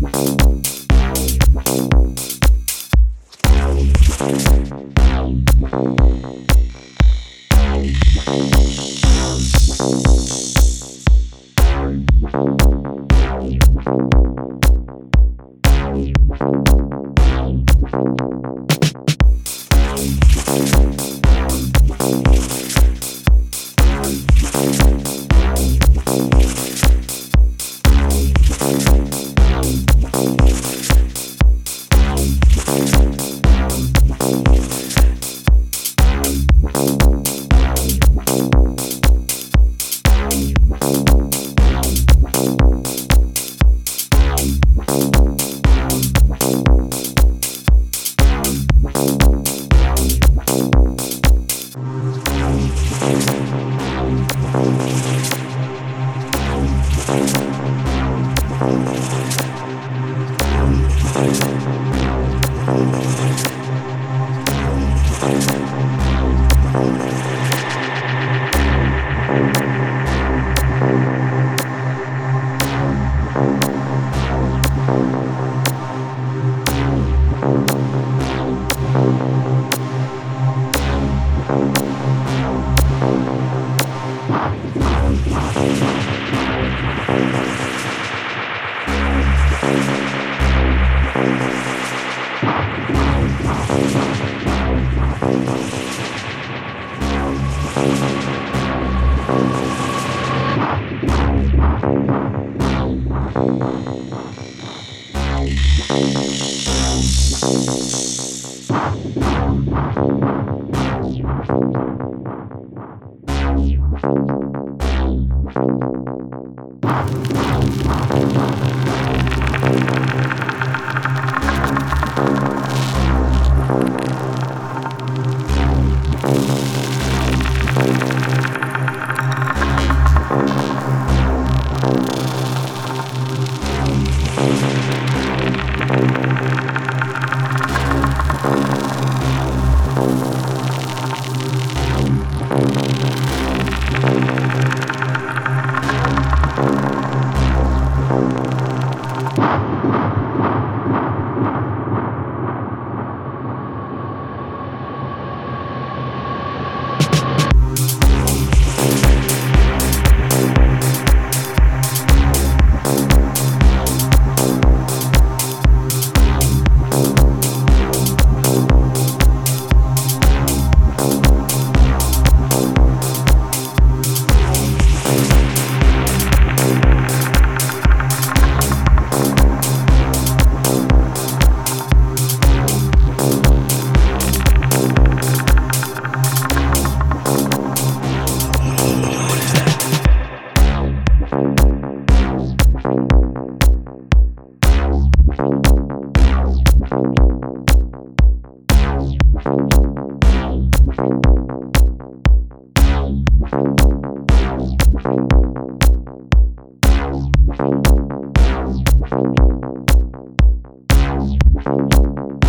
Bye. You. Thank you.